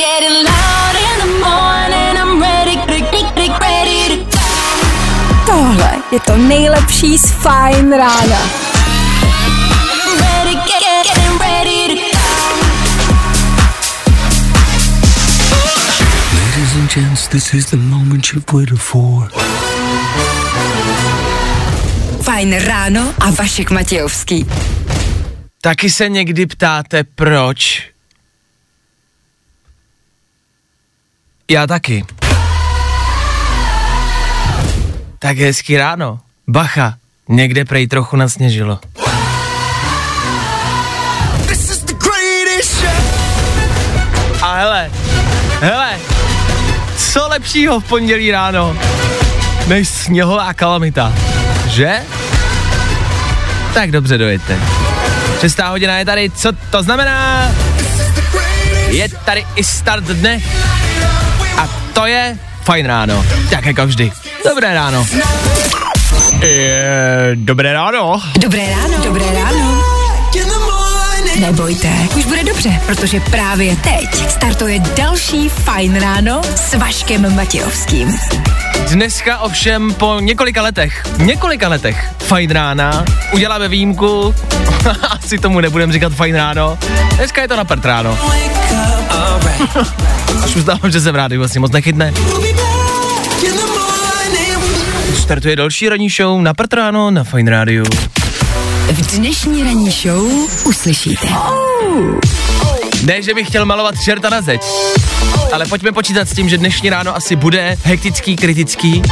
Getting loud in the morning, I'm ready, ready, ready to Tohle je to nejlepší z Fajn rána. ready, get, get, getting ready to Ladies and gents, this is the moment you've waited for. Fajn ráno a Vašek Matějovský. Taky se někdy ptáte, proč? Já taky. Tak hezký ráno. Bacha, někde prej trochu nasněžilo. A hele, hele, co lepšího v pondělí ráno, než sněhová kalamita, že? Tak dobře dojete. Šestá hodina je tady, co to znamená? Je tady i start dne to je fajn ráno, tak jako vždy. Dobré ráno. Je, dobré ráno. Dobré ráno. Dobré ráno. Nebojte, už bude dobře, protože právě teď startuje další Fajn ráno s Vaškem Matějovským. Dneska ovšem po několika letech, několika letech fajn rána, uděláme výjimku, asi tomu nebudem říkat fajn ráno, dneska je to na prd ráno. Až uznávám, že jsem rád, vlastně moc nechytne. Startuje další ranní show na prd ráno na Fajn rádiu. Dnešní ranní show uslyšíte. Ne, že bych chtěl malovat čerta na zeď, ale pojďme počítat s tím, že dnešní ráno asi bude hektický, kritický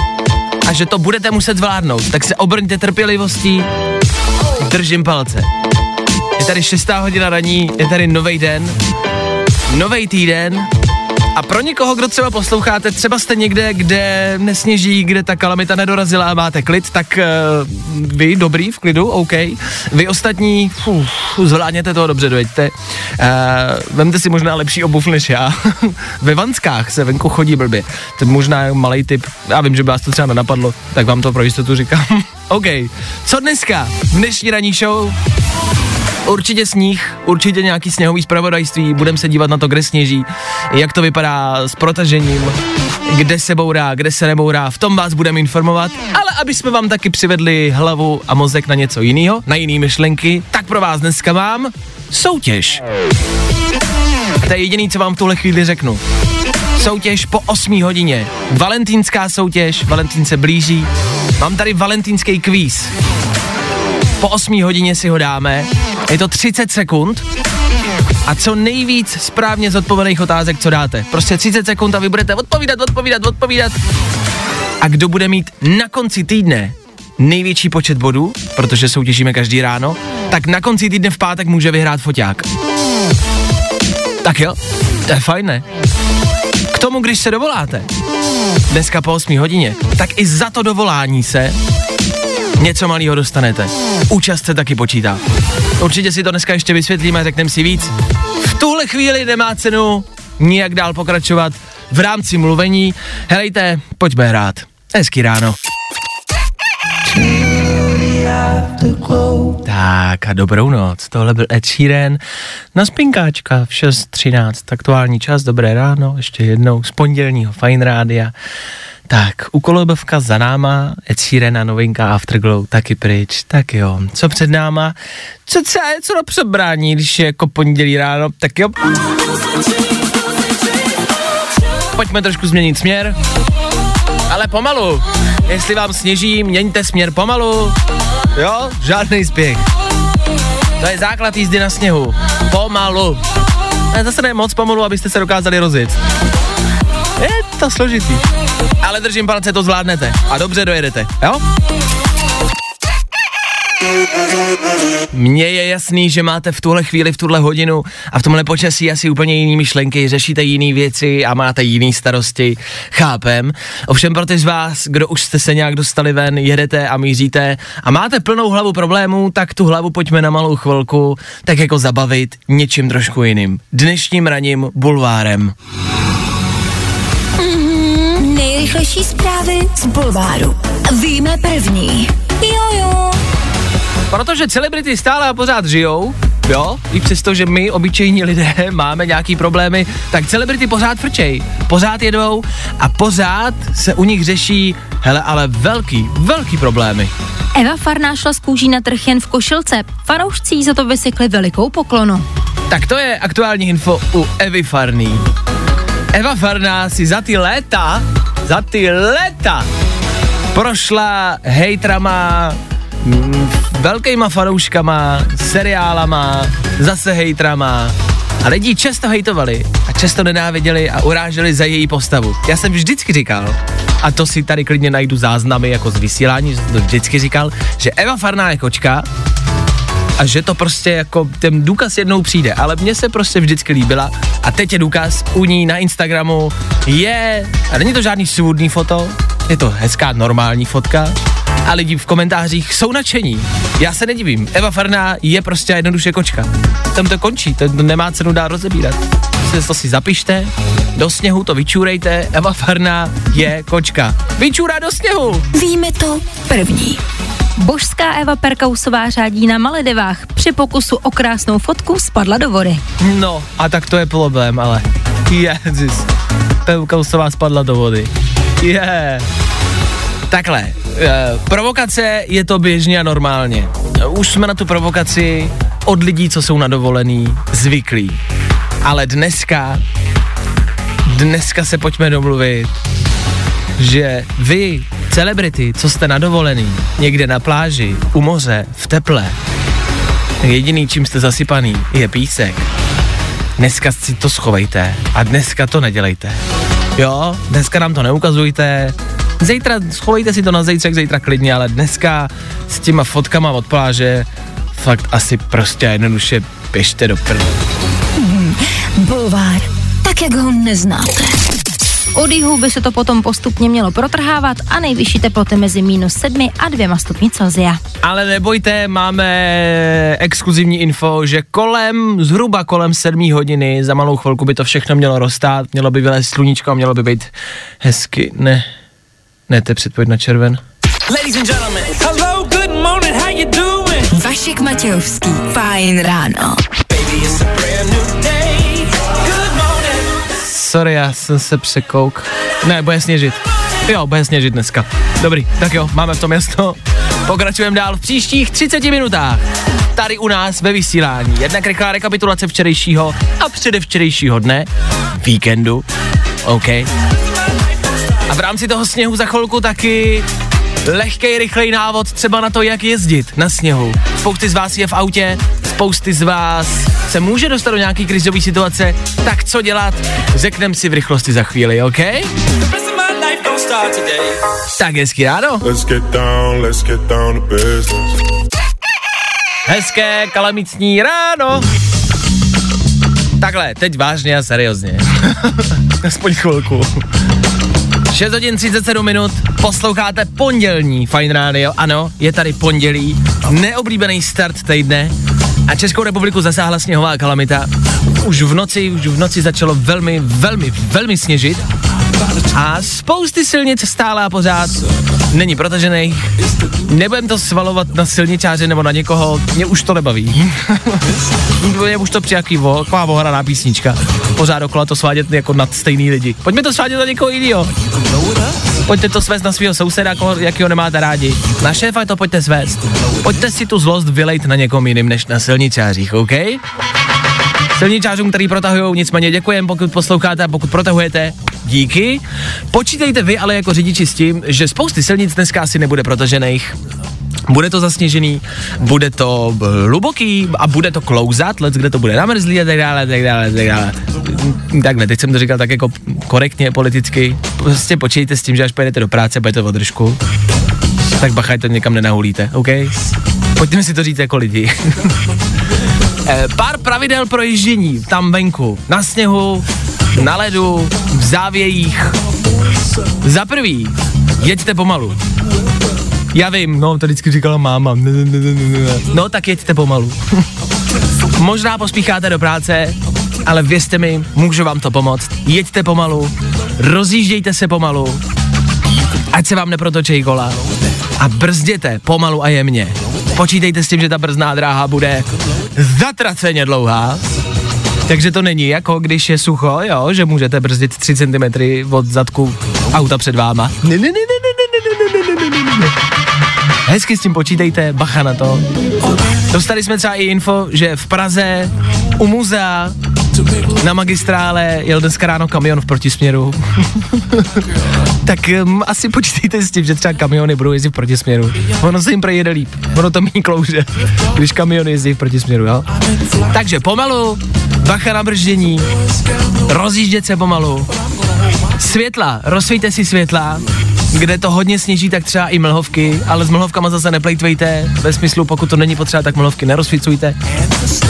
a že to budete muset zvládnout. Tak se obrňte trpělivostí, držím palce. Je tady šestá hodina raní, je tady nový den, nový týden a pro někoho, kdo třeba posloucháte, třeba jste někde, kde nesněží, kde ta kalamita nedorazila a máte klid, tak uh, vy dobrý, v klidu, OK. Vy ostatní, fuh, zvládněte toho dobře, dojďte. Uh, vemte si možná lepší obuv než já. Ve vanskách se venku chodí blbě. To je možná malý tip, já vím, že by vás to třeba nenapadlo, tak vám to pro jistotu říkám. OK. Co dneska? V dnešní ranní show Určitě sníh, určitě nějaký sněhový zpravodajství, budeme se dívat na to, kde sněží, jak to vypadá s protažením, kde se bourá, kde se nebourá, v tom vás budeme informovat, ale aby jsme vám taky přivedli hlavu a mozek na něco jiného, na jiné myšlenky, tak pro vás dneska mám soutěž. To je jediný, co vám v tuhle chvíli řeknu. Soutěž po 8 hodině. Valentínská soutěž, Valentín se blíží. Mám tady valentínský kvíz. Po 8 hodině si ho dáme. Je to 30 sekund a co nejvíc správně zodpovědných otázek, co dáte. Prostě 30 sekund a vy budete odpovídat, odpovídat, odpovídat. A kdo bude mít na konci týdne největší počet bodů, protože soutěžíme každý ráno, tak na konci týdne v pátek může vyhrát foťák. Tak jo, to je fajn, ne? K tomu, když se dovoláte, dneska po 8 hodině, tak i za to dovolání se něco malého dostanete. Účast se taky počítá. Určitě si to dneska ještě vysvětlíme, řekneme si víc. V tuhle chvíli nemá cenu nijak dál pokračovat v rámci mluvení. Helejte, pojďme hrát. Hezký ráno. Tak a dobrou noc, tohle byl Ed Sheeran na spinkáčka v 6.13, aktuální čas, dobré ráno, ještě jednou z pondělního Fine Rádia. Tak, u kolobovka za náma, Ed Sheeran a novinka Afterglow taky pryč, tak jo. Co před náma? Co třeba je co na přebrání, když je jako pondělí ráno, tak jo. Pojďme trošku změnit směr, ale pomalu. Jestli vám sněží, měňte směr pomalu. Jo, žádný spěch. To je základ jízdy na sněhu. Pomalu. Zase ne moc pomalu, abyste se dokázali rozjet. Je to složitý. Ale držím palce, to zvládnete. A dobře dojedete, jo? Mně je jasný, že máte v tuhle chvíli, v tuhle hodinu a v tomhle počasí asi úplně jiný myšlenky, řešíte jiné věci a máte jiné starosti, chápem. Ovšem pro ty z vás, kdo už jste se nějak dostali ven, jedete a míříte a máte plnou hlavu problémů, tak tu hlavu pojďme na malou chvilku tak jako zabavit něčím trošku jiným. Dnešním raním bulvárem. Nejrychlejší zprávy z Bulváru. Víme první. Jojo. Protože celebrity stále a pořád žijou, Jo, i přesto, že my, obyčejní lidé, máme nějaký problémy, tak celebrity pořád frčej, pořád jedou a pořád se u nich řeší, hele, ale velký, velký problémy. Eva Farná šla z kůží na trh jen v košilce. Fanoušci za to vysykli velikou poklonu. Tak to je aktuální info u Evy Farný. Eva Farná si za ty léta, za ty léta prošla hejtrama, mm, velkýma fanouškama, seriálama, zase hejtrama. A lidi často hejtovali a často nenáviděli a uráželi za její postavu. Já jsem vždycky říkal, a to si tady klidně najdu záznamy jako z vysílání, že jsem to vždycky říkal, že Eva Farná je kočka a že to prostě jako ten důkaz jednou přijde, ale mně se prostě vždycky líbila a teď je důkaz u ní na Instagramu je, a není to žádný svůdný foto, je to hezká normální fotka a lidi v komentářích jsou nadšení. Já se nedivím, Eva Farná je prostě jednoduše kočka. Tam to končí, to nemá cenu dál rozebírat. To si zapište, do sněhu to vyčůrejte, Eva Farná je kočka. Vyčůrá do sněhu! Víme to první. Božská Eva Perkausová řádí na Maledivách. Při pokusu o krásnou fotku spadla do vody. No, a tak to je problém, ale. Jezus. Pevkousová spadla do vody. Je. Yeah. Takhle, e, provokace je to běžně a normálně. Už jsme na tu provokaci od lidí, co jsou na dovolený, zvyklí. Ale dneska, dneska se pojďme domluvit, že vy, celebrity, co jste na dovolený, někde na pláži, u moře, v teple, jediný, čím jste zasypaný, je písek. Dneska si to schovejte a dneska to nedělejte. Jo, dneska nám to neukazujte, Zítra schovejte si to na zítřek, zítra klidně, ale dneska s těma fotkama od pláže fakt asi prostě jednoduše běžte do prd. Bulvár. Tak, jak ho neznáte. Od jihu by se to potom postupně mělo protrhávat a nejvyšší teploty mezi minus 7 a 2 stupni Celsia. Ale nebojte, máme exkluzivní info, že kolem, zhruba kolem 7 hodiny, za malou chvilku by to všechno mělo rozstát, mělo by vylézt sluníčko a mělo by být hezky, ne, ne, to je předpověď na červen. Ladies and gentlemen, hello, good morning, how you doing? Vašek Matějovský. Fajn ráno. Sorry, já jsem se překouk. Ne, bude sněžit. Jo, bude sněžit dneska. Dobrý, tak jo, máme v tom jasno. Pokračujeme dál v příštích 30 minutách. Tady u nás ve vysílání. Jedna rychlá rekapitulace včerejšího a předevčerejšího dne, víkendu. OK. A v rámci toho sněhu za chvilku taky lehkej, rychlej návod třeba na to, jak jezdit na sněhu. Spousty z vás je v autě, spousty z vás se může dostat do nějaký krizové situace, tak co dělat, řekneme si v rychlosti za chvíli, OK? Tak hezky ráno. Let's get down, let's get down to business. Hezké kalamicní ráno. Takhle, teď vážně a seriózně. Aspoň chvilku. 6 hodin 37 minut, posloucháte pondělní Fine Radio, ano, je tady pondělí, neoblíbený start týdne a Českou republiku zasáhla sněhová kalamita. Už v noci, už v noci začalo velmi, velmi, velmi sněžit a spousty silnic stále a pořád není protažených. Nebudem to svalovat na silničáře nebo na někoho, mě už to nebaví. mě už to přijaký taková ohraná písnička. Pořád okolo to svádět jako nad stejný lidi. Pojďme to svádět na někoho jiného. Pojďte to svést na svého souseda, jakýho nemáte rádi. Na šéfa to pojďte svést. Pojďte si tu zlost vylejt na někom jiným než na silničářích, OK? Silničářům, který protahují, nicméně děkujem, pokud posloucháte a pokud protahujete, díky. Počítejte vy ale jako řidiči s tím, že spousty silnic dneska asi nebude protažených. Bude to zasněžený, bude to hluboký a bude to klouzat, let, kde to bude namrzlý a tak dále, tak dále, tak dále. Takhle, teď jsem to říkal tak jako korektně, politicky. Prostě počítejte s tím, že až pojedete do práce, budete v držku, tak bachaj to někam nenahulíte, OK? Pojďme si to říct jako lidi. Eh, Pár pravidel pro ježdění tam venku, na sněhu, na ledu, v závějích. Za prvý, jeďte pomalu. Já vím, no to vždycky říkala máma. No tak jeďte pomalu. Možná pospícháte do práce, ale věřte mi, můžu vám to pomoct. Jeďte pomalu, rozjíždějte se pomalu, ať se vám neprotočí kola a brzděte pomalu a jemně. Počítejte s tím, že ta brzná dráha bude zatraceně dlouhá, takže to není jako když je sucho, jo, že můžete brzdit 3 cm od zadku auta před váma. Ne, ne, ne, ne, ne, ne, ne, ne, ne, ne, ne. Hezky s tím počítejte, bacha na to. Dostali jsme třeba i info, že v Praze u muzea na magistrále jel dneska ráno kamion v protisměru. tak um, asi počítejte s tím, že třeba kamiony budou jezdit v protisměru. Ono se jim prejede líp. Ono to méně klouže, když kamion jezdí v protisměru, jo? Takže pomalu, bacha na brždění, rozjíždět se pomalu. Světla, rozsvíjte si světla, kde to hodně sněží, tak třeba i mlhovky, ale s mlhovkama zase neplejtvejte, ve smyslu, pokud to není potřeba, tak mlhovky nerozsvícujte.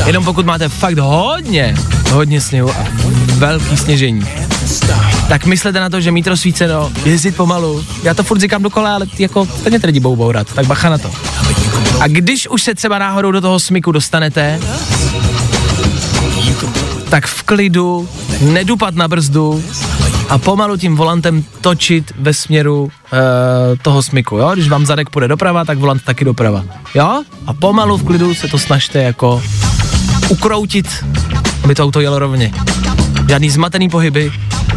Jenom pokud máte fakt hodně, hodně sněhu a velký sněžení, tak myslete na to, že mít rozsvíceno, jezdit pomalu. Já to furt říkám dokola, ale jako stejně ty lidi budou bourat, tak bacha na to. A když už se třeba náhodou do toho smyku dostanete, tak v klidu, nedupat na brzdu a pomalu tím volantem točit ve směru uh, toho smyku, jo? Když vám zadek půjde doprava, tak volant taky doprava, jo? A pomalu v klidu se to snažte jako ukroutit, aby to auto jelo rovně. Žádný zmatený pohyby,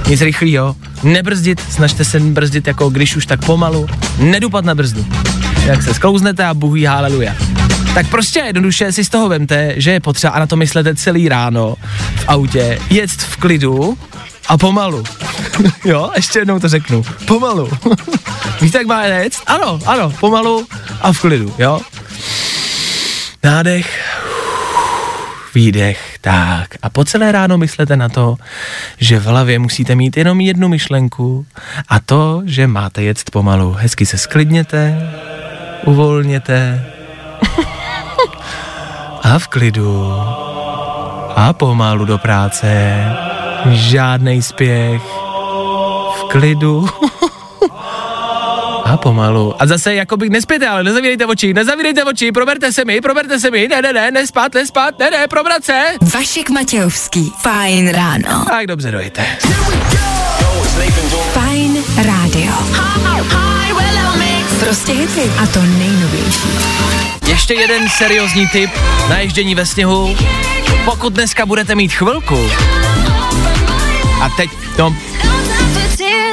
nic rychlýho, nebrzdit, snažte se brzdit jako když už tak pomalu, nedupat na brzdu. Jak se sklouznete a buhý haleluja. Tak prostě jednoduše si z toho vemte, že je potřeba a na to myslete celý ráno v autě, jet v klidu a pomalu. jo, ještě jednou to řeknu. Pomalu. Víte, jak má jet? Ano, ano, pomalu a v klidu, jo. Nádech, výdech, tak. A po celé ráno myslete na to, že v hlavě musíte mít jenom jednu myšlenku a to, že máte jet pomalu. Hezky se sklidněte, uvolněte a v klidu a pomalu do práce. Žádnej spěch. Klidu. A pomalu. A zase jako bych nespěte, ale nezavírejte oči, nezavírejte oči, proberte se mi, proberte se mi, ne, ne, ne, nespat, nespat, ne, ne, probrat se. Vašek Matějovský. Fajn ráno. Tak dobře, dojte. Fajn rádio. Prostě hity. A to nejnovější. Ještě jeden seriózní tip na ježdění ve sněhu. Pokud dneska budete mít chvilku, a teď to,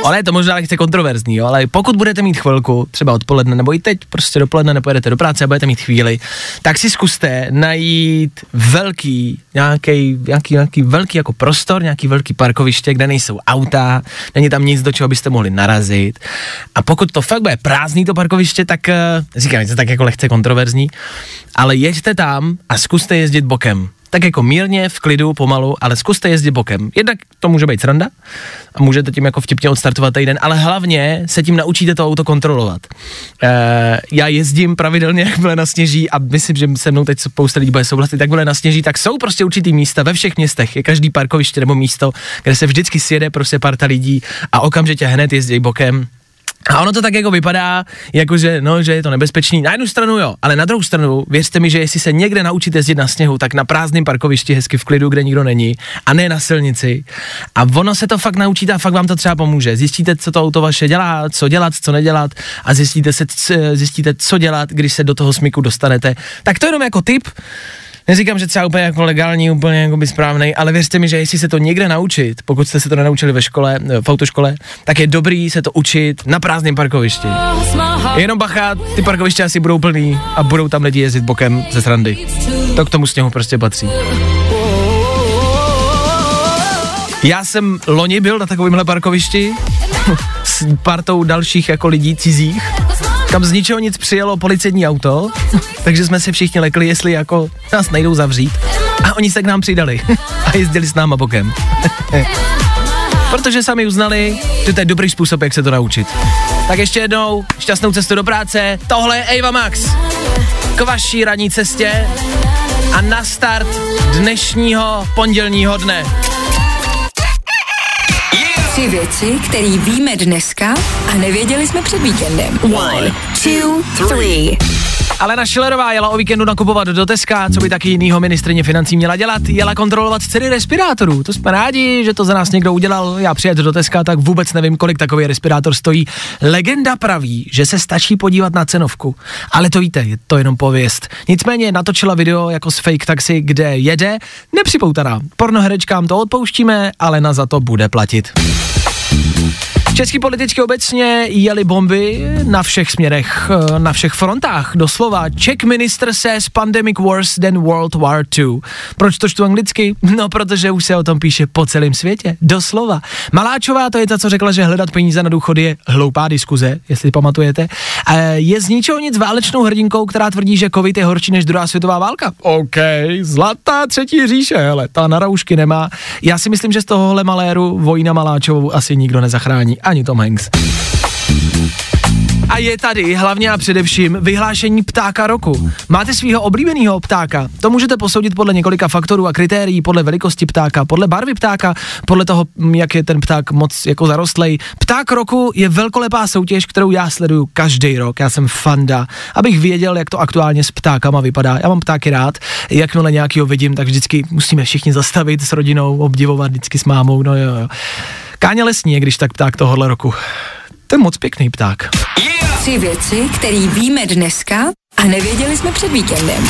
ale je to možná lehce kontroverzní, jo, ale pokud budete mít chvilku, třeba odpoledne nebo i teď, prostě dopoledne nepojedete do práce a budete mít chvíli, tak si zkuste najít velký, nějaký, nějaký, nějaký velký jako prostor, nějaký velký parkoviště, kde nejsou auta, není tam nic, do čeho byste mohli narazit. A pokud to fakt bude prázdný to parkoviště, tak eh, říkám, je to tak jako lehce kontroverzní, ale jeďte tam a zkuste jezdit bokem tak jako mírně, v klidu, pomalu, ale zkuste jezdit bokem. Jednak to může být sranda a můžete tím jako vtipně odstartovat týden, ale hlavně se tím naučíte to auto kontrolovat. E, já jezdím pravidelně, jak na sněží a myslím, že se mnou teď spousta lidí bude souhlasit, tak na sněží, tak jsou prostě určitý místa ve všech městech, je každý parkoviště nebo místo, kde se vždycky sjede prostě parta lidí a okamžitě hned jezdí bokem a ono to tak jako vypadá, jakože no, že je to nebezpečný. Na jednu stranu jo, ale na druhou stranu věřte mi, že jestli se někde naučíte jezdit na sněhu, tak na prázdném parkovišti hezky v klidu, kde nikdo není, a ne na silnici. A ono se to fakt naučíte a fakt vám to třeba pomůže. Zjistíte, co to auto vaše dělá, co dělat, co nedělat a zjistíte, se, zjistíte co dělat, když se do toho smyku dostanete. Tak to jenom jako tip. Neříkám, že třeba úplně jako legální, úplně jako by správný, ale věřte mi, že jestli se to někde naučit, pokud jste se to nenaučili ve škole, v autoškole, tak je dobrý se to učit na prázdném parkovišti. Jenom bacha, ty parkoviště asi budou plný a budou tam lidi jezdit bokem ze srandy. To k tomu sněhu prostě patří. Já jsem loni byl na takovémhle parkovišti s partou dalších jako lidí cizích kam z ničeho nic přijelo policejní auto, takže jsme se všichni lekli, jestli jako nás nejdou zavřít. A oni se k nám přidali a jezdili s náma bokem. Protože sami uznali, že to je dobrý způsob, jak se to naučit. Tak ještě jednou, šťastnou cestu do práce. Tohle je Ava Max. K vaší ranní cestě a na start dnešního pondělního dne. Tři věci, které víme dneska a nevěděli jsme před víkendem. One, two, three. Alena Šilerová jela o víkendu nakupovat do Teska, co by taky jinýho ministrině financí měla dělat, jela kontrolovat ceny respirátorů. To jsme rádi, že to za nás někdo udělal. Já přijet do Teska, tak vůbec nevím, kolik takový respirátor stojí. Legenda praví, že se stačí podívat na cenovku. Ale to víte, je to jenom pověst. Nicméně natočila video jako z fake taxi, kde jede, nepřipoutaná. Pornoherečkám to odpouštíme, ale na za to bude platit. Český političky obecně jeli bomby na všech směrech, eh, na všech frontách, doslova. Czech minister says pandemic worse than World War II. Proč to čtu anglicky? No, protože už se o tom píše po celém světě, doslova. Maláčová to je ta, co řekla, že hledat peníze na důchody je hloupá diskuze, jestli pamatujete. Je z ničeho nic válečnou hrdinkou, která tvrdí, že covid je horší než druhá světová válka. OK, zlatá třetí říše, ale ta na roušky nemá. Já si myslím, že z tohohle maléru Vojna Maláčovou asi nikdo nezachrání, ani Tom Hanks. A je tady hlavně a především vyhlášení ptáka roku. Máte svého oblíbeného ptáka? To můžete posoudit podle několika faktorů a kritérií, podle velikosti ptáka, podle barvy ptáka, podle toho, m, jak je ten pták moc jako zarostlej. Pták roku je velkolepá soutěž, kterou já sleduju každý rok. Já jsem fanda, abych věděl, jak to aktuálně s ptákama vypadá. Já mám ptáky rád, jakmile nějakýho vidím, tak vždycky musíme všichni zastavit s rodinou, obdivovat vždycky s mámou, no jo, jo. Káňa lesní je, když tak pták tohohle roku. To je moc pěkný pták. Tři věci, které víme dneska a nevěděli jsme před víkendem.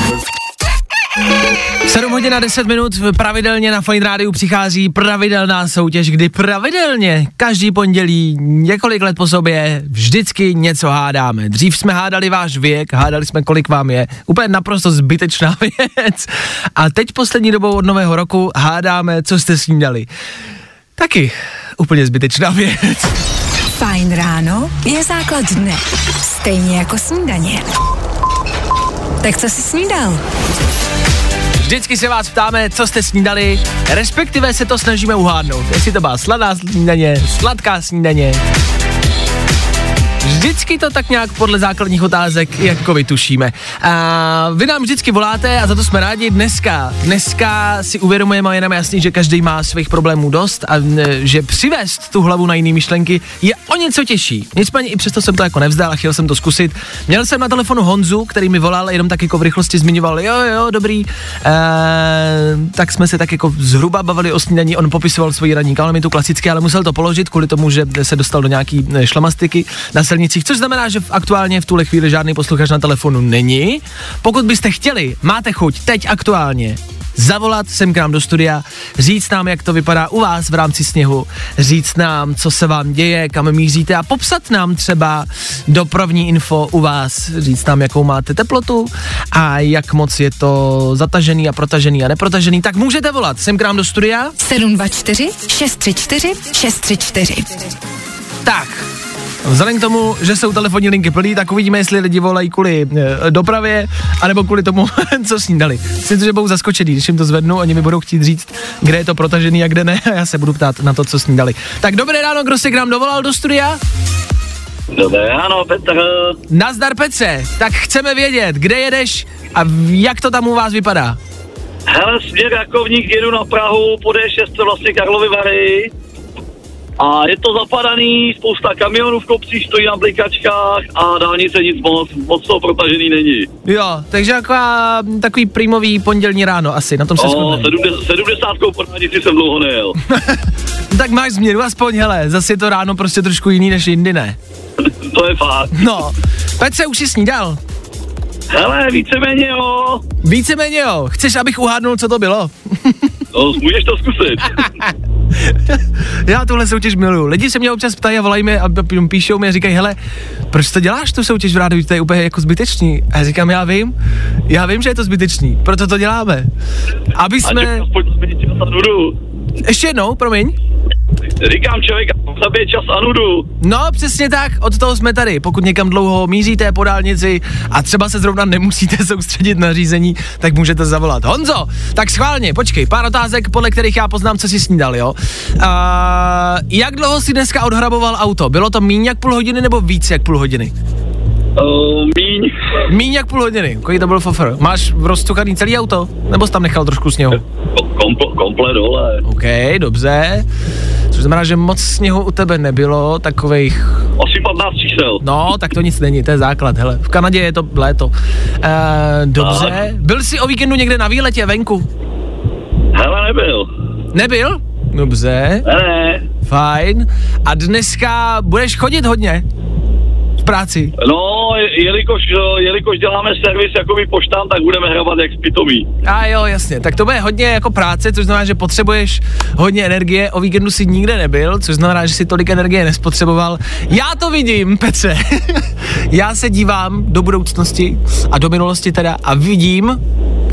7 hodin a 10 minut pravidelně na Fine Rádiu přichází pravidelná soutěž, kdy pravidelně každý pondělí několik let po sobě vždycky něco hádáme. Dřív jsme hádali váš věk, hádali jsme kolik vám je. Úplně naprosto zbytečná věc. A teď poslední dobou od nového roku hádáme, co jste snídali. Taky úplně zbytečná věc. Fajn ráno je základ dne. Stejně jako snídaně. Tak co jsi snídal? Vždycky se vás ptáme, co jste snídali, respektive se to snažíme uhádnout. Jestli to byla sladá snídaně, sladká snídaně. Vždycky to tak nějak podle základních otázek jako vytušíme. A vy nám vždycky voláte a za to jsme rádi. Dneska, dneska si uvědomujeme jenom jasně, že každý má svých problémů dost a n- že přivést tu hlavu na jiné myšlenky je o něco těžší. Nicméně i přesto jsem to jako nevzdal a chtěl jsem to zkusit. Měl jsem na telefonu Honzu, který mi volal, jenom tak jako v rychlosti zmiňoval, jo, jo, dobrý. E, tak jsme se tak jako zhruba bavili o snídaní, on popisoval svoji ranní kalamitu tu klasicky, ale musel to položit kvůli tomu, že se dostal do nějaký eh, šlamastiky na silnicích, což znamená, že v, aktuálně v tuhle chvíli žádný posluchač na telefonu není. Pokud byste chtěli, máte chuť teď aktuálně zavolat sem k nám do studia, říct nám, jak to vypadá u vás v rámci sněhu, říct nám, co se vám děje, kam míříte a popsat nám třeba dopravní info u vás, říct nám, jakou máte teplotu a jak moc je to zatažený a protažený a neprotažený, tak můžete volat sem k nám do studia. 724 634 634. Tak, Vzhledem k tomu, že jsou telefonní linky plný, tak uvidíme, jestli lidi volají kvůli e, dopravě, anebo kvůli tomu, co snídali. Myslím, že budou zaskočený, když jim to zvednu, oni mi budou chtít říct, kde je to protažený a kde ne, a já se budu ptát na to, co snídali. Tak dobré ráno, kdo se k nám dovolal do studia? Dobré ráno, Petr. Nazdar Petře, tak chceme vědět, kde jedeš a jak to tam u vás vypadá. Hele, směr Rakovník, jedu na Prahu, po D6 vlastně Karlovy Vary. A je to zapadaný, spousta kamionů v kopcích stojí na blikačkách a dálnice nic moc, moc to protažený není. Jo, takže jako takový prýmový pondělní ráno asi, na tom se shodneme. 70, 70 po dálnici jsem dlouho nejel. Tak máš změnu aspoň, hele, zase je to ráno prostě trošku jiný než jindy, ne? to je fakt. No, Petře, už jsi snídal? Hele, víceméně jo. Víceméně jo, chceš, abych uhádnul, co to bylo? No, můžeš to zkusit. Já tuhle soutěž miluju. Lidi se mě občas ptají a volají mi a píšou mi a říkají, hele, proč to děláš tu soutěž v rádiu, to je úplně jako zbytečný. A já říkám, já vím, já vím, že je to zbytečný, proto to děláme. Aby jsme... aspoň. Ještě jednou, promiň. Říkám člověk, zabije čas a nudu. No, přesně tak, od toho jsme tady. Pokud někam dlouho míříte po dálnici a třeba se zrovna nemusíte soustředit na řízení, tak můžete zavolat. Honzo, tak schválně, počkej, pár otázek, podle kterých já poznám, co jsi snídal, jo? A, jak dlouho si dneska odhraboval auto? Bylo to míň jak půl hodiny nebo víc jak půl hodiny? Uh, míň. Jak půl hodiny, kolik to byl fofr? Máš roztuchaný celý auto? Nebo jsi tam nechal trošku sněhu? Komple, komple dole. OK, dobře. Což znamená, že moc sněhu u tebe nebylo, takových Asi 15 příšerů šel. No, tak to nic není, to je základ, hele. V Kanadě je to léto. E, dobře. Byl jsi o víkendu někde na výletě venku? Hele, nebyl. Nebyl? Dobře, Ne, ne. fajn. A dneska budeš chodit hodně? V práci? No, jelikož, eh, jelikož děláme servis jakoby poštám, tak budeme hrabat jak spitomí. A jo, jasně. Tak to bude hodně jako práce, což znamená, že potřebuješ hodně energie. O víkendu si nikde nebyl, což znamená, že si tolik energie nespotřeboval. Já to vidím, Petře. Já se dívám do budoucnosti a do minulosti teda a vidím,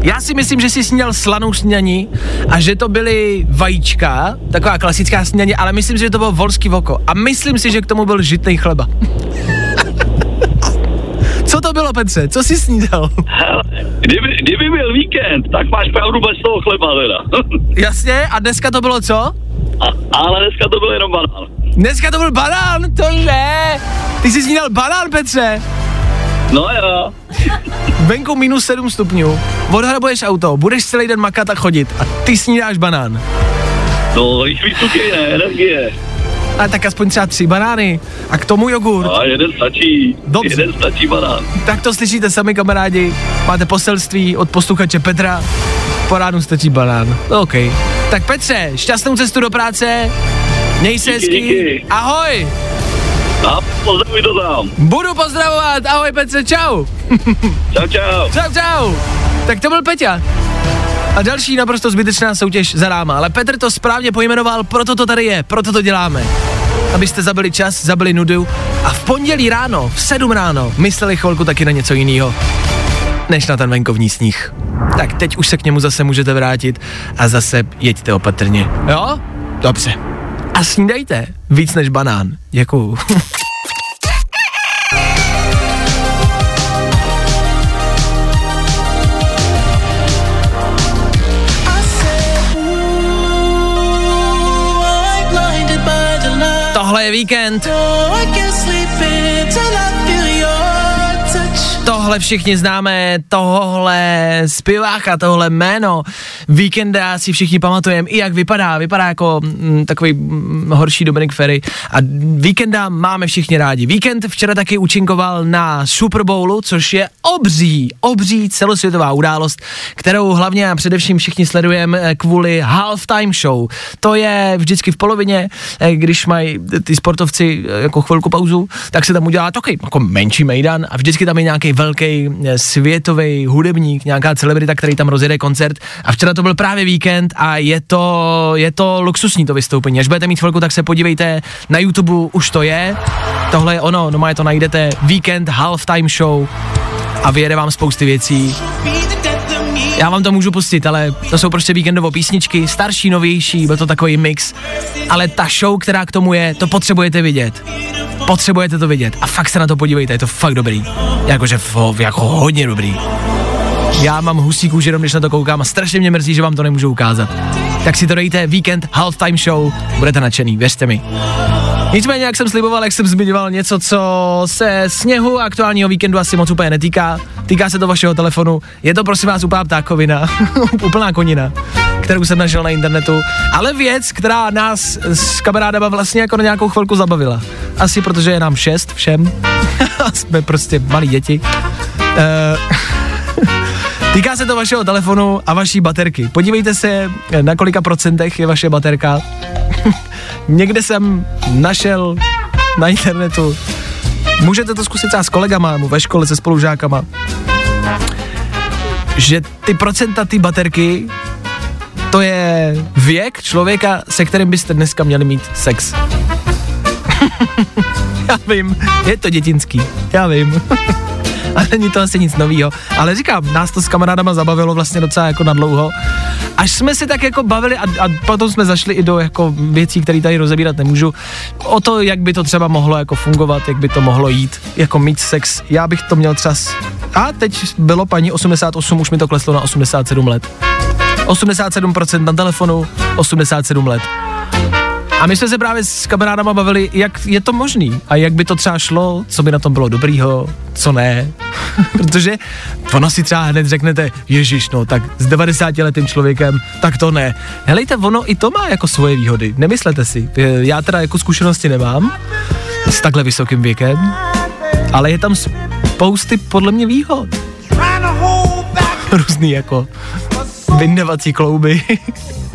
já si myslím, že jsi sněl slanou snění a že to byly vajíčka, taková klasická snění, ale myslím si, že to bylo volský voko. A myslím si, že k tomu byl žitný chleba. Co to bylo, Petře? Co jsi snídal? Hele, kdyby, kdyby byl víkend, tak máš pravdu bez toho chleba teda. Jasně, a dneska to bylo co? A, ale dneska to byl jenom banán. Dneska to byl banán, to ne. Ty jsi snídal banán, Petře. No jo. Venku minus 7 stupňů, odhrabuješ auto, budeš celý den makat a chodit a ty snídáš banán. No, cukry, ne, energie. A tak aspoň třeba tři banány a k tomu jogurt. A jeden stačí. Dobře. Jeden stačí banán. Tak to slyšíte sami kamarádi, máte poselství od posluchače Petra, po ránu stačí banán. OK. Tak Petře, šťastnou cestu do práce, měj se Díky, hezky, díky. ahoj, A pozdravuj to tam. budu pozdravovat, ahoj Petře, čau. Čau, čau. Čau, čau. Tak to byl Peťa. A další naprosto zbytečná soutěž za náma. Ale Petr to správně pojmenoval, proto to tady je, proto to děláme. Abyste zabili čas, zabili nudu a v pondělí ráno, v 7 ráno, mysleli chvilku taky na něco jiného, než na ten venkovní sníh. Tak teď už se k němu zase můžete vrátit a zase jeďte opatrně. Jo? Dobře. A snídejte víc než banán. Děkuju. je víkend. Tohle všichni známe, tohle zpěváka, tohle jméno. Víkenda si všichni pamatujeme i jak vypadá. Vypadá jako mm, takový mm, horší Dominik Ferry. A víkenda máme všichni rádi. Víkend včera taky účinkoval na Super Bowlu, což je obří, obří celosvětová událost, kterou hlavně a především všichni sledujeme eh, kvůli halftime show. To je vždycky v polovině, eh, když mají ty sportovci eh, jako chvilku pauzu, tak se tam udělá takový jako menší mejdan a vždycky tam je nějaký velký světový hudebník, nějaká celebrita, který tam rozjede koncert. A včera to byl právě víkend a je to, je to luxusní to vystoupení. Až budete mít chvilku, tak se podívejte na YouTube, už to je. Tohle je ono, no to najdete Weekend Halftime Show a vyjede vám spousty věcí. Já vám to můžu pustit, ale to jsou prostě víkendovo písničky, starší, novější, byl to takový mix. Ale ta show, která k tomu je, to potřebujete vidět. Potřebujete to vidět a fakt se na to podívejte, je to fakt dobrý. Jakože jako hodně dobrý. Já mám husí kůži, když na to koukám a strašně mě mrzí, že vám to nemůžu ukázat. Tak si to dejte, Weekend Halftime Show, budete nadšený, věřte mi. Nicméně, jak jsem sliboval, jak jsem zmiňoval něco, co se sněhu aktuálního víkendu asi moc úplně netýká. Týká se to vašeho telefonu. Je to prosím vás úplná ptákovina, úplná konina, kterou jsem našel na internetu. Ale věc, která nás s kamarádama vlastně jako na nějakou chvilku zabavila. Asi protože je nám šest všem. Jsme prostě malí děti. Uh, Týká se to vašeho telefonu a vaší baterky. Podívejte se, na kolika procentech je vaše baterka. Někde jsem našel na internetu. Můžete to zkusit třeba s kolegama nebo ve škole se spolužákama. Že ty procenta ty baterky, to je věk člověka, se kterým byste dneska měli mít sex. já vím, je to dětinský, já vím. a není to asi nic novýho. Ale říkám, nás to s kamarádama zabavilo vlastně docela jako na dlouho. Až jsme si tak jako bavili a, a potom jsme zašli i do jako věcí, které tady rozebírat nemůžu, o to, jak by to třeba mohlo jako fungovat, jak by to mohlo jít, jako mít sex. Já bych to měl třeba... A teď bylo paní 88, už mi to kleslo na 87 let. 87% na telefonu, 87 let. A my jsme se právě s kamarádama bavili, jak je to možný a jak by to třeba šlo, co by na tom bylo dobrýho, co ne. Protože ono si třeba hned řeknete, ježiš, no tak s 90 letým člověkem, tak to ne. Helejte, ono i to má jako svoje výhody, nemyslete si. Já teda jako zkušenosti nemám s takhle vysokým věkem, Ale je tam spousty podle mě výhod. Různý jako vyndavací klouby,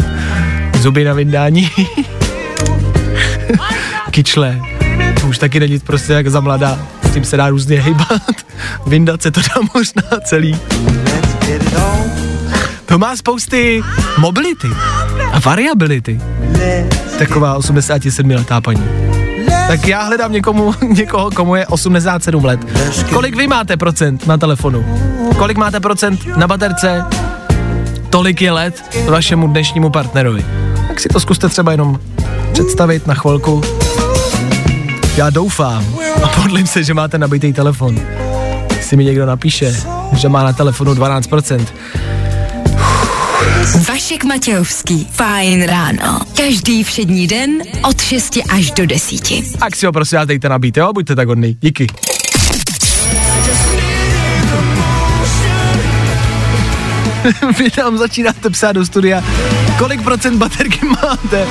zuby na vyndání, kyčle, to už taky není prostě jak za mladá, s tím se dá různě hejbat, vyndat se to dá možná celý. To má spousty mobility a variability. Taková 87 letá paní. Tak já hledám někomu, někoho, komu je 87 let. Kolik vy máte procent na telefonu? Kolik máte procent na baterce? Tolik je let vašemu dnešnímu partnerovi. Tak si to zkuste třeba jenom představit na chvilku. Já doufám a podlím se, že máte nabitý telefon. Si mi někdo napíše, že má na telefonu 12%. Vašek Matějovský. Fajn ráno. Každý všední den od 6 až do 10. Tak si ho prosím vás dejte nabít, jo? Buďte tak hodný. Díky. Vy tam začínáte psát do studia, kolik procent baterky máte.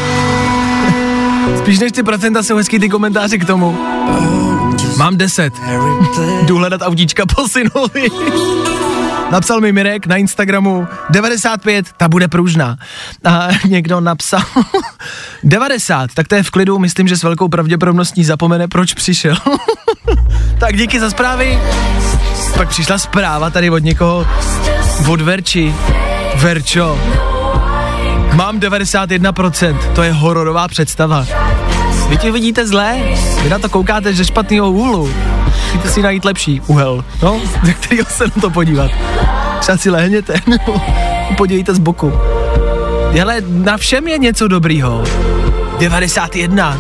Spíš než ty procenta jsou hezký ty komentáře k tomu. Mám 10. Jdu hledat autíčka po synovi. Napsal mi Mirek na Instagramu 95, ta bude pružná. A někdo napsal 90, tak to je v klidu, myslím, že s velkou pravděpodobností zapomene, proč přišel. tak díky za zprávy. Pak přišla zpráva tady od někoho, od Verči. Verčo, mám 91%, to je hororová představa. Vy ti vidíte zlé, vy na to koukáte ze špatného úhlu. Musíte si najít lepší úhel, no, ze kterého se na to podívat. Třeba si lehněte, nebo podívejte z boku. Hele, na všem je něco dobrýho. 91.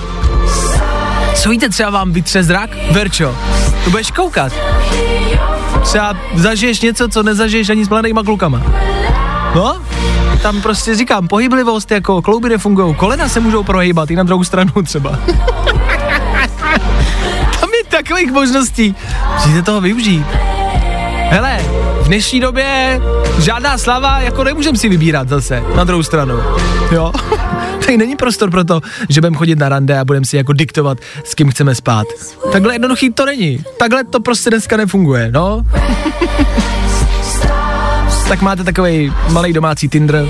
Co víte, třeba vám vytře zrak? Verčo, to budeš koukat. Třeba zažiješ něco, co nezažiješ ani s mladýma klukama. No, tam prostě říkám, pohyblivost, jako klouby nefungují, kolena se můžou prohýbat i na druhou stranu třeba. tam je takových možností, musíte toho využít. Hele, v dnešní době žádná slava, jako nemůžem si vybírat zase, na druhou stranu. Jo? Tady není prostor pro to, že budeme chodit na rande a budeme si jako diktovat, s kým chceme spát. Takhle jednoduchý to není. Takhle to prostě dneska nefunguje, no. tak máte takový malý domácí Tinder.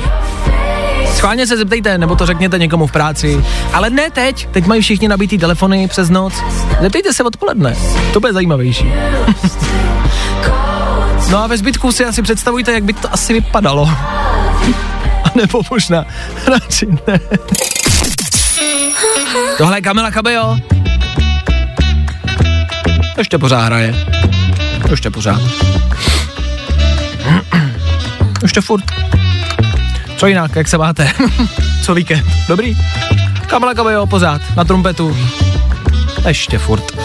Schválně se zeptejte, nebo to řekněte někomu v práci. Ale ne teď, teď mají všichni nabitý telefony přes noc. Zeptejte se odpoledne, to bude zajímavější. no a ve zbytku si asi představujte, jak by to asi vypadalo. a nebo možná radši ne. Tohle je Kamila Cabello. Ještě pořád hraje. Ještě pořád. Ještě furt. Co jinak, jak se máte? Co víkend? Dobrý? Kamala Cabello pořád, na trumpetu. Ještě furt.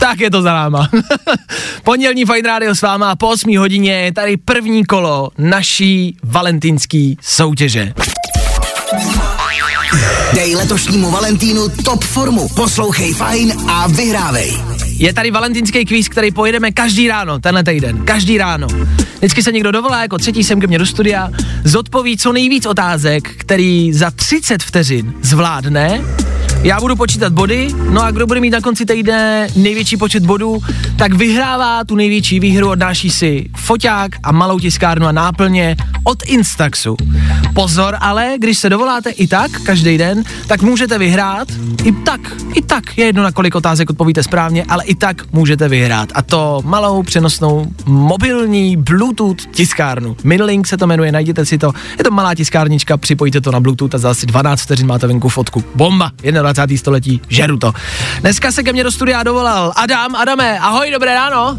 Tak je to za náma. Pondělní Fine Radio s váma po 8 hodině je tady první kolo naší valentínský soutěže. Dej letošnímu Valentínu top formu. Poslouchej fajn a vyhrávej. Je tady valentínský kvíz, který pojedeme každý ráno, tenhle týden, každý ráno. Vždycky se někdo dovolá jako třetí sem ke mně do studia, zodpoví co nejvíc otázek, který za 30 vteřin zvládne. Já budu počítat body, no a kdo bude mít na konci týdne největší počet bodů, tak vyhrává tu největší výhru, odnáší si foťák a malou tiskárnu a náplně od Instaxu. Pozor, ale když se dovoláte i tak každý den, tak můžete vyhrát i tak, i tak je jedno na kolik otázek odpovíte správně, ale i tak můžete vyhrát. A to malou přenosnou mobilní Bluetooth tiskárnu. Minlink se to jmenuje, najděte si to. Je to malá tiskárnička, připojíte to na Bluetooth a za asi 12 vteřin máte venku fotku. Bomba, 21. století, žeru to. Dneska se ke mně do studia dovolal Adam, Adame, ahoj, dobré ráno.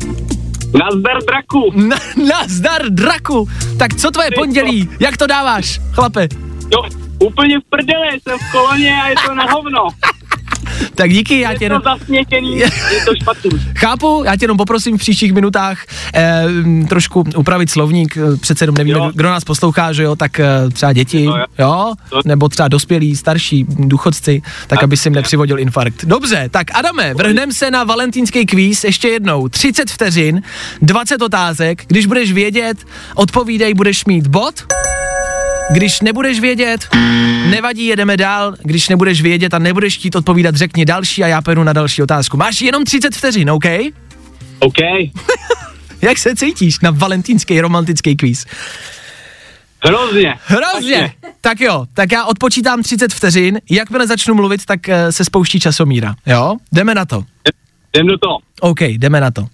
Nazdar draku. Na, nazdar, draku. Tak co tvoje pondělí? Jak to dáváš, chlape? Jo, úplně v prdele, jsem v koloně a je to na hovno. Tak díky, já tě Je jenom... to zasnětěný, je to špatný. Chápu, já tě jenom poprosím v příštích minutách eh, trošku upravit slovník, eh, přece jenom nevíme, Jo. kdo, nás poslouchá, že jo, tak eh, třeba děti, No, jo. jo, nebo třeba dospělí, starší, důchodci, tak aby si jim nepřivodil infarkt. Dobře, tak Adame, vrhneme se na valentínský kvíz ještě jednou. 30 vteřin, 20 otázek, když budeš vědět, odpovídej, budeš mít bod Když nebudeš vědět, nevadí, jedeme dál. Když nebudeš vědět a nebudeš chtít odpovídat, řekni další a já půjdu na další otázku. Máš jenom 30 vteřin, OK? OK. Jak se cítíš na valentínský romantický kvíz? Hrozně. Hrozně. Tak jo, tak já odpočítám 30 vteřin. Jakmile začnu mluvit, tak eh, se spouští časomíra. Jo? Jdeme na to. Jdem do toho. OK, jdeme na to.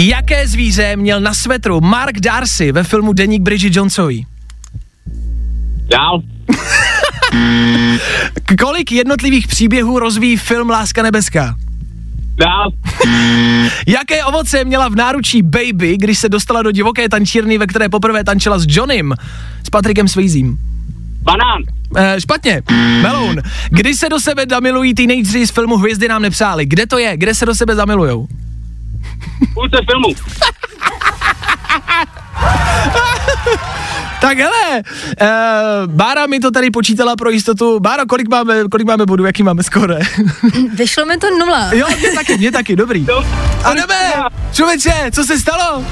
Jaké zvíře měl na svetru Mark Darcy ve filmu Deník Bridget Jonesový? Dál. Kolik jednotlivých příběhů rozvíjí film Láska nebeská? Dál. Jaké ovoce měla v náručí Baby, když se dostala do divoké tančírny, ve které poprvé tančila s Johnem, s Patrikem Swayzím? Banán. E, špatně. Meloun. Kdy se do sebe zamilují teenageři z filmu Hvězdy nám nepřáli? Kde to je? Kde se do sebe zamilujou? Půlce filmu. Tak hele, uh, Bára mi to tady počítala pro jistotu. Bára, kolik máme, kolik máme bodů, jaký máme skore? Vyšlo mi to nula. jo, mě taky, mě taky, dobrý. A jdeme, člověče, co se stalo?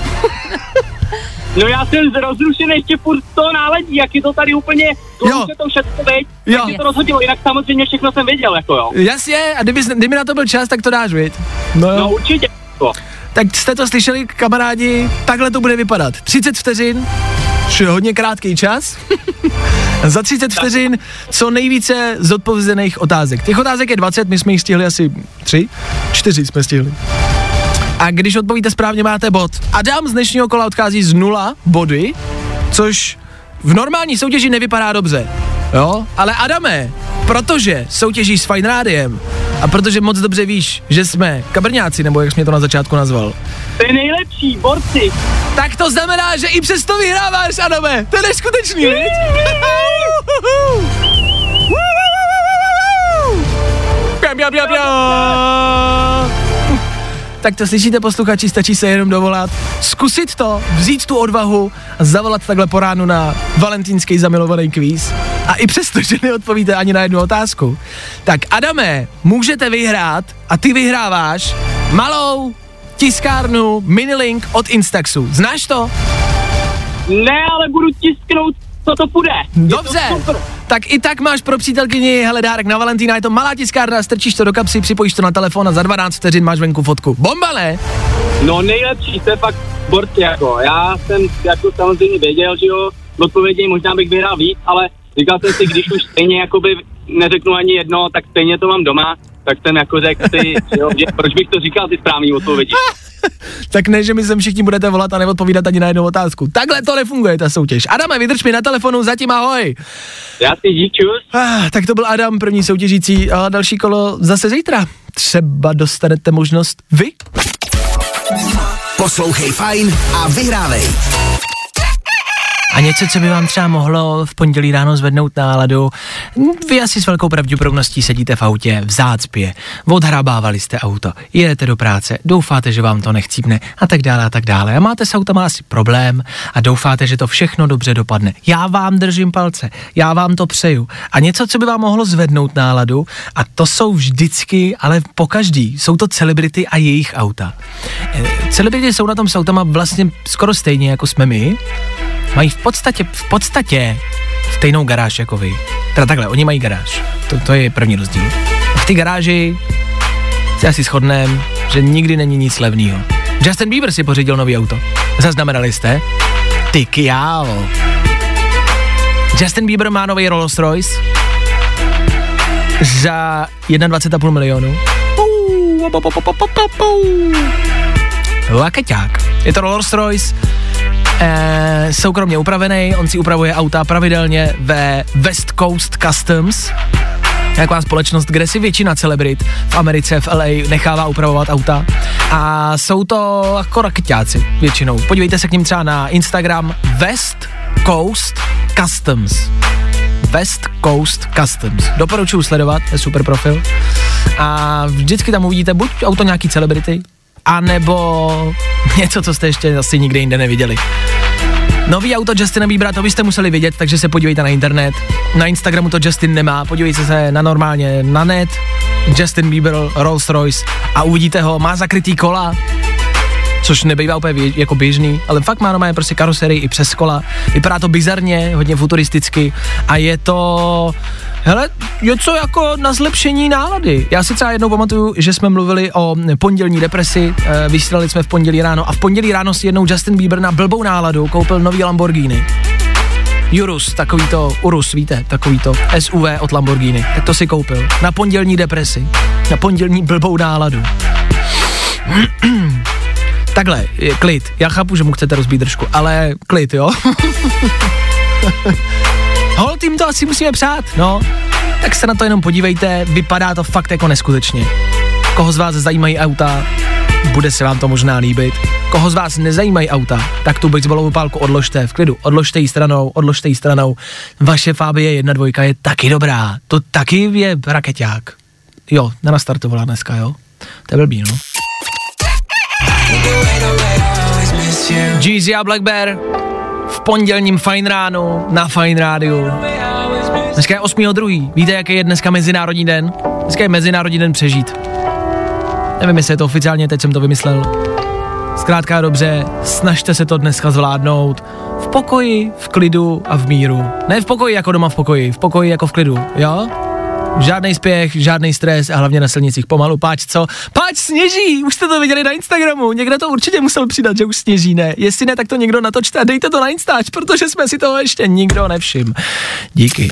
No já jsem rozrušený ještě furt z toho náledí, jak je to tady úplně, Jo. to to všechno, veď, Jo. to rozhodilo, jinak samozřejmě všechno jsem věděl, jako jo. Jasně, a kdyby, kdyby na to byl čas, tak to dáš, viď? No, No určitě. Jako. Tak jste to slyšeli, kamarádi, takhle to bude vypadat. 30 vteřin, což je hodně krátký čas. Za 30 vteřin co nejvíce zodpovězených otázek. Těch otázek je 20, my jsme jich stihli asi 3, 4 jsme stihli. A když odpovíte správně, máte bod. Adam z dnešního kola odchází z nula body, což v normální soutěži nevypadá dobře. Jo? Ale Adame, protože soutěžíš s Fine Rádiem a protože moc dobře víš, že jsme kabrňáci, nebo jak jsi mě to na začátku nazval, To je nejlepší, borci. tak to znamená, že i přesto vyhráváš, Adame. To je neskutečný? Pjam, pjam, pjam, pjam. Tak to slyšíte posluchači, stačí se jenom dovolat, zkusit to, vzít tu odvahu a zavolat takhle po ránu na valentínský zamilovaný kvíz. A i přesto, že neodpovíte ani na jednu otázku. Tak Adame, můžete vyhrát a ty vyhráváš malou tiskárnu Minilink od Instaxu. Znáš to? Ne, ale budu tisknout, co to půjde. To Dobře, super. tak i tak máš pro přítelkyni hele dárek na Valentína, je to malá tiskárna, strčíš to do kapsy, připojíš to na telefon a za 12 vteřin máš venku fotku. Bomba, ne? No nejlepší, to je fakt borci, jako. Já jsem jako samozřejmě věděl, že jo, odpovědi možná bych vyhrál víc, ale říkal jsem si, když už stejně jakoby neřeknu ani jedno, tak stejně to mám doma, tak jsem jako řekl si, že jo, že proč bych to říkal ty správný odpovědi. Tak ne, že mi sem všichni budete volat a neodpovídat ani na jednu otázku. Takhle to nefunguje, ta soutěž. Adame, vydrž mi na telefonu, zatím ahoj. Já si dík, čus. Ah, tak to byl Adam, první soutěžící a další kolo zase zítra. Třeba dostanete možnost vy. Poslouchej Fajn a vyhrávej. A něco, co by vám třeba mohlo v pondělí ráno zvednout náladu. Vy asi s velkou pravděpodobností sedíte v autě v zácpě, odhrabávali jste auto, jedete do práce, doufáte, že vám to nechcípne a tak dále a tak dále. A máte s autama asi problém a doufáte, že to všechno dobře dopadne. Já vám držím palce, já vám to přeju. A něco, co by vám mohlo zvednout náladu, a to jsou vždycky, ale po každý, jsou to celebrity a jejich auta. Eh, Celebrity jsou na tom s autama vlastně skoro stejně jako jsme my, mají v podstatě, v podstatě stejnou garáž jako vy. Teda takhle, oni mají garáž. To, to je první rozdíl. A v té garáži se asi shodneme, že nikdy není nic levného. Justin Bieber si pořídil nový auto. Zaznamenali jste? Ty kjál. Justin Bieber má nový Rolls Royce za 21,5 milionu. Lakeťák. Je to Rolls Royce, eh, soukromně upravený, on si upravuje auta pravidelně ve West Coast Customs, taková společnost, kde si většina celebrit v Americe, v LA nechává upravovat auta. A jsou to jako raketáci většinou. Podívejte se k ním třeba na Instagram West Coast Customs. West Coast Customs. Doporučuji sledovat, je super profil. A vždycky tam uvidíte buď auto nějaký celebrity, anebo něco, co jste ještě asi nikde jinde neviděli. Nový auto Justina Biebera, to byste museli vidět, takže se podívejte na internet. Na Instagramu to Justin nemá, podívejte se na normálně na net, Justin Bieber, Rolls Royce a uvidíte ho, má zakrytý kola, což nebývá úplně běž, jako běžný, ale fakt má normálně prostě karoserii i přes kola. Vypadá to bizarně, hodně futuristicky a je to Hele, něco jako na zlepšení nálady. Já si třeba jednou pamatuju, že jsme mluvili o pondělní depresi, e, vysílali jsme v pondělí ráno a v pondělí ráno si jednou Justin Bieber na blbou náladu koupil nový Lamborghini. Urus, takový to, Urus, víte, takový to SUV od Lamborghini, tak to si koupil. Na pondělní depresi, na pondělní blbou náladu. Takhle, klid, já chápu, že mu chcete rozbít držku, ale klid, jo? Hol, tím to asi musíme přát, no. Tak se na to jenom podívejte, vypadá to fakt jako neskutečně. Koho z vás zajímají auta, bude se vám to možná líbit. Koho z vás nezajímají auta, tak tu baseballovou pálku odložte v klidu, odložte ji stranou, odložte ji stranou. Vaše Fabie 1 dvojka je taky dobrá, to taky je raketák. Jo, nenastartovala dneska, jo? To je blbý, no. Jeezy a Black Bear v pondělním fajn ránu na Fine Rádiu. Dneska je 8.2. Víte, jaký je dneska Mezinárodní den? Dneska je Mezinárodní den přežít. Nevím, jestli je to oficiálně, teď jsem to vymyslel. Zkrátka dobře, snažte se to dneska zvládnout v pokoji, v klidu a v míru. Ne v pokoji jako doma v pokoji, v pokoji jako v klidu, jo? Žádný spěch, žádný stres a hlavně na silnicích pomalu. Páč co? Páč sněží! Už jste to viděli na Instagramu. Někdo to určitě musel přidat, že už sněží, ne? Jestli ne, tak to někdo natočte a dejte to na Instač, protože jsme si toho ještě nikdo nevšim. Díky.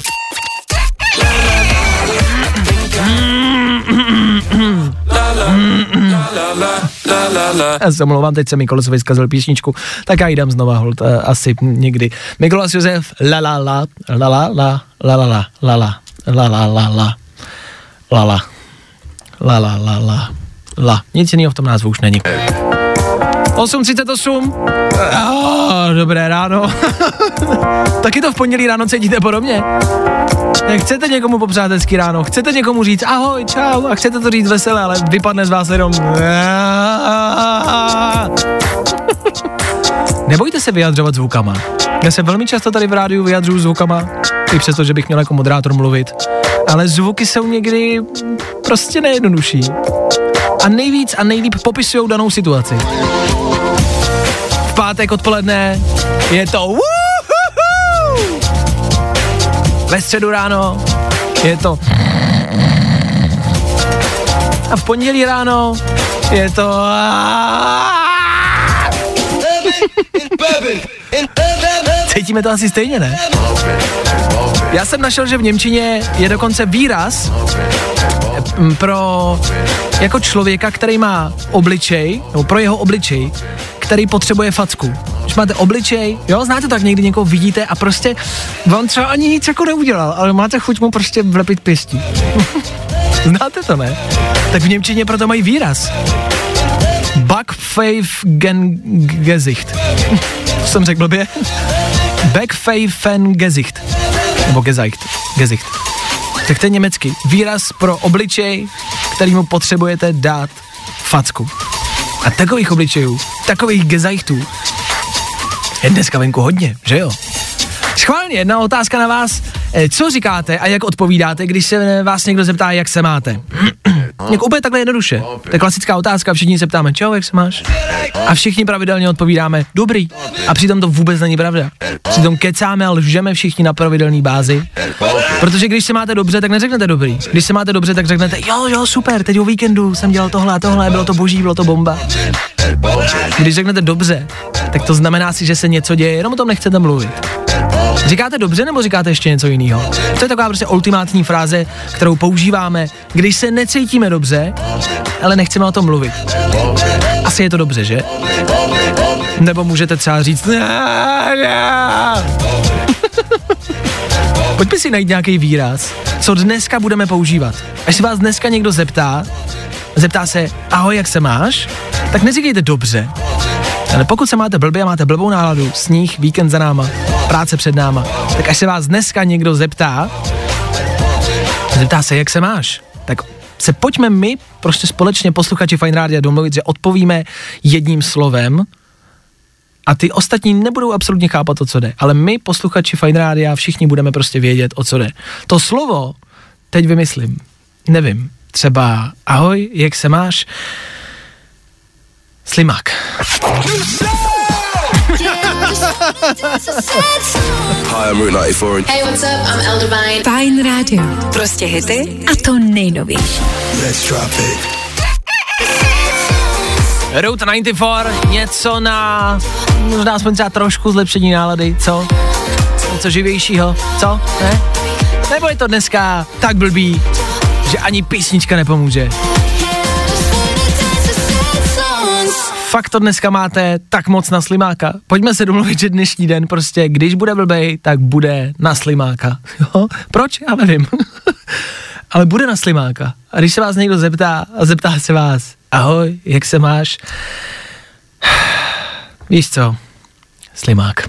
Já se omlouvám, teď se Mikolosovi zkazil písničku, tak já ji dám znova hold, uh, asi někdy. Mikolas Josef, la la la, la la la, la la la, la la, la la la la, la la, la la la la, la. Nic jiného v tom názvu už není. 8.38. Oh, dobré ráno. Taky to v pondělí ráno cítíte podobně? Chcete někomu popřát hezký ráno, chcete někomu říct ahoj, čau a chcete to říct veselé, ale vypadne z vás jenom Nebojte se vyjadřovat zvukama. Já se velmi často tady v rádiu vyjadřuju zvukama, i přesto, že bych měl jako moderátor mluvit. Ale zvuky jsou někdy prostě nejjednodušší. A nejvíc a nejlíp popisují danou situaci. V pátek odpoledne je to woohoo! Ve středu ráno je to a v pondělí ráno je to Cítíme to asi stejně, ne? Já jsem našel, že v Němčině je dokonce výraz m, pro jako člověka, který má obličej, nebo pro jeho obličej, který potřebuje facku. Když máte obličej, jo, znáte tak někdy někoho vidíte a prostě vám třeba ani nic jako neudělal, ale máte chuť mu prostě vlepit pěstí. znáte to, ne? Tak v Němčině proto mají výraz. Backpfeifen Gesicht. to jsem řekl blbě. Backpfeifen Gesicht. Nebo Gesicht. Gesicht. Tak to je německy. Výraz pro obličej, kterýmu potřebujete dát facku. A takových obličejů, takových Gesichtů je dneska venku hodně, že jo? Schválně, jedna otázka na vás. Eh, Co říkáte a jak odpovídáte, když se vás někdo zeptá, jak se máte? Jako úplně takhle jednoduše. To je klasická otázka, všichni se ptáme, čau, jak se máš? A všichni pravidelně odpovídáme, dobrý. A přitom to vůbec není pravda. Přitom kecáme a lžeme všichni na pravidelné bázi. Protože když se máte dobře, tak neřeknete dobrý. Když se máte dobře, tak řeknete, jo, jo, super, teď o víkendu jsem dělal tohle a tohle, bylo to boží, bylo to bomba. Když řeknete dobře, tak to znamená si, že se něco děje, jenom o tom nechcete mluvit. Říkáte dobře nebo říkáte ještě něco jiného? To je taková prostě ultimátní fráze, kterou používáme, když se necítíme dobře, ale nechceme o tom mluvit. Asi je to dobře, že? Nebo můžete třeba říct Pojďme si najít nějaký výraz, co dneska budeme používat. Až se vás dneska někdo zeptá, zeptá se, ahoj, jak se máš? Tak neříkejte dobře, ale pokud se máte blbě a máte blbou náladu, sníh, víkend za náma, práce před náma, tak až se vás dneska někdo zeptá, zeptá se, jak se máš, tak se pojďme my, prostě společně posluchači Fine Rádia domluvit, že odpovíme jedním slovem a ty ostatní nebudou absolutně chápat, o co jde. Ale my, posluchači Fine Rádia, všichni budeme prostě vědět, o co jde. To slovo teď vymyslím. Nevím. Třeba ahoj, jak se máš? Slimák. Hi, I'm Route 94. Hey, what's up? I'm Eldivine. Fajn rádio. Prostě hity a to nejnovější. Let's drop it. Route 94, něco na možná aspoň třeba trošku zlepšení nálady, co? Něco živějšího, co? Ne? Nebo je to dneska tak blbý, že ani písnička nepomůže? Fakt to dneska máte tak moc na slimáka. Pojďme se domluvit, že dnešní den prostě, když bude blbej, tak bude na slimáka. Jo? Proč? Já nevím. Ale bude na slimáka. A když se vás někdo zeptá a zeptá se vás, ahoj, jak se máš? Víš co? Slimák.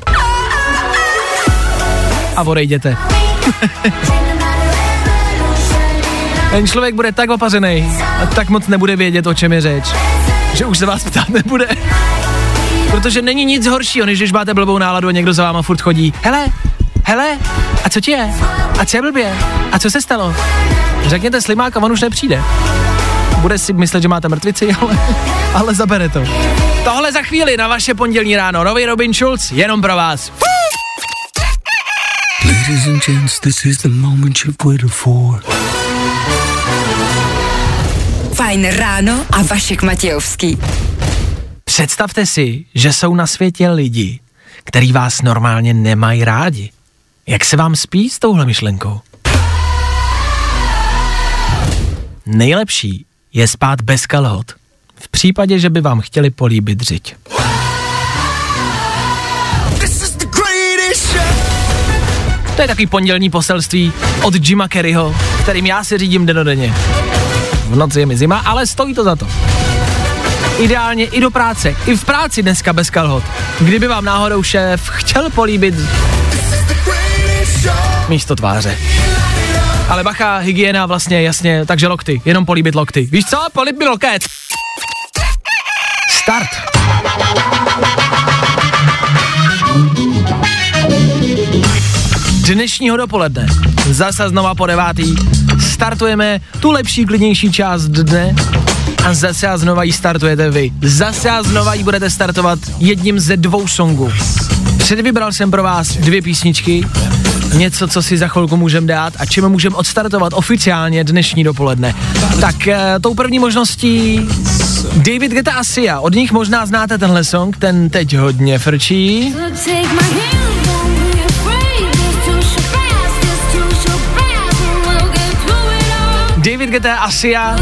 A odejděte. Ten člověk bude tak opařený a tak moc nebude vědět, o čem je řeč, že už se vás ptát nebude. Protože není nic horšího, než když máte blbou náladu a někdo za váma furt chodí. Hele, hele, a co ti je? A co je blbě? A co se stalo? Řekněte slimák a on už nepřijde. Bude si myslet, že máte mrtvici, ale, ale zabere to. Tohle za chvíli na vaše pondělní ráno. Nový Robin Schulz, jenom pro vás. Ladies and gents, this is the moment you've waited for. Fajn ráno a Vašek Matějovský. Představte si, že jsou na světě lidi, který vás normálně nemají rádi. Jak se vám spí s touhle myšlenkou? Nejlepší je spát bez kalhot. V případě, že by vám chtěli políbit řiď. To je takový pondělní poselství od Jima Kerryho, kterým já se řídím denodenně. Noci je mi zima, ale stojí to za to. Ideálně i do práce, i v práci dneska bez kalhot. Kdyby vám náhodou šéf chtěl políbit místo tváře. Ale bacha, hygiena vlastně, jasně, takže lokty, jenom políbit lokty. Víš co? Políb mi loket. Start. Dnešního dopoledne, zase znova po devátý, startujeme tu lepší, klidnější část dne a zase a znova ji startujete vy. Zase a znova ji budete startovat jedním ze dvou songů. Předvybral jsem pro vás dvě písničky, něco, co si za chvilku můžeme dát a čím můžeme odstartovat oficiálně dnešní dopoledne. Tak e, tou první možností David Guetta a Sia. Od nich možná znáte tenhle song, ten teď hodně frčí. David Guetta a Sia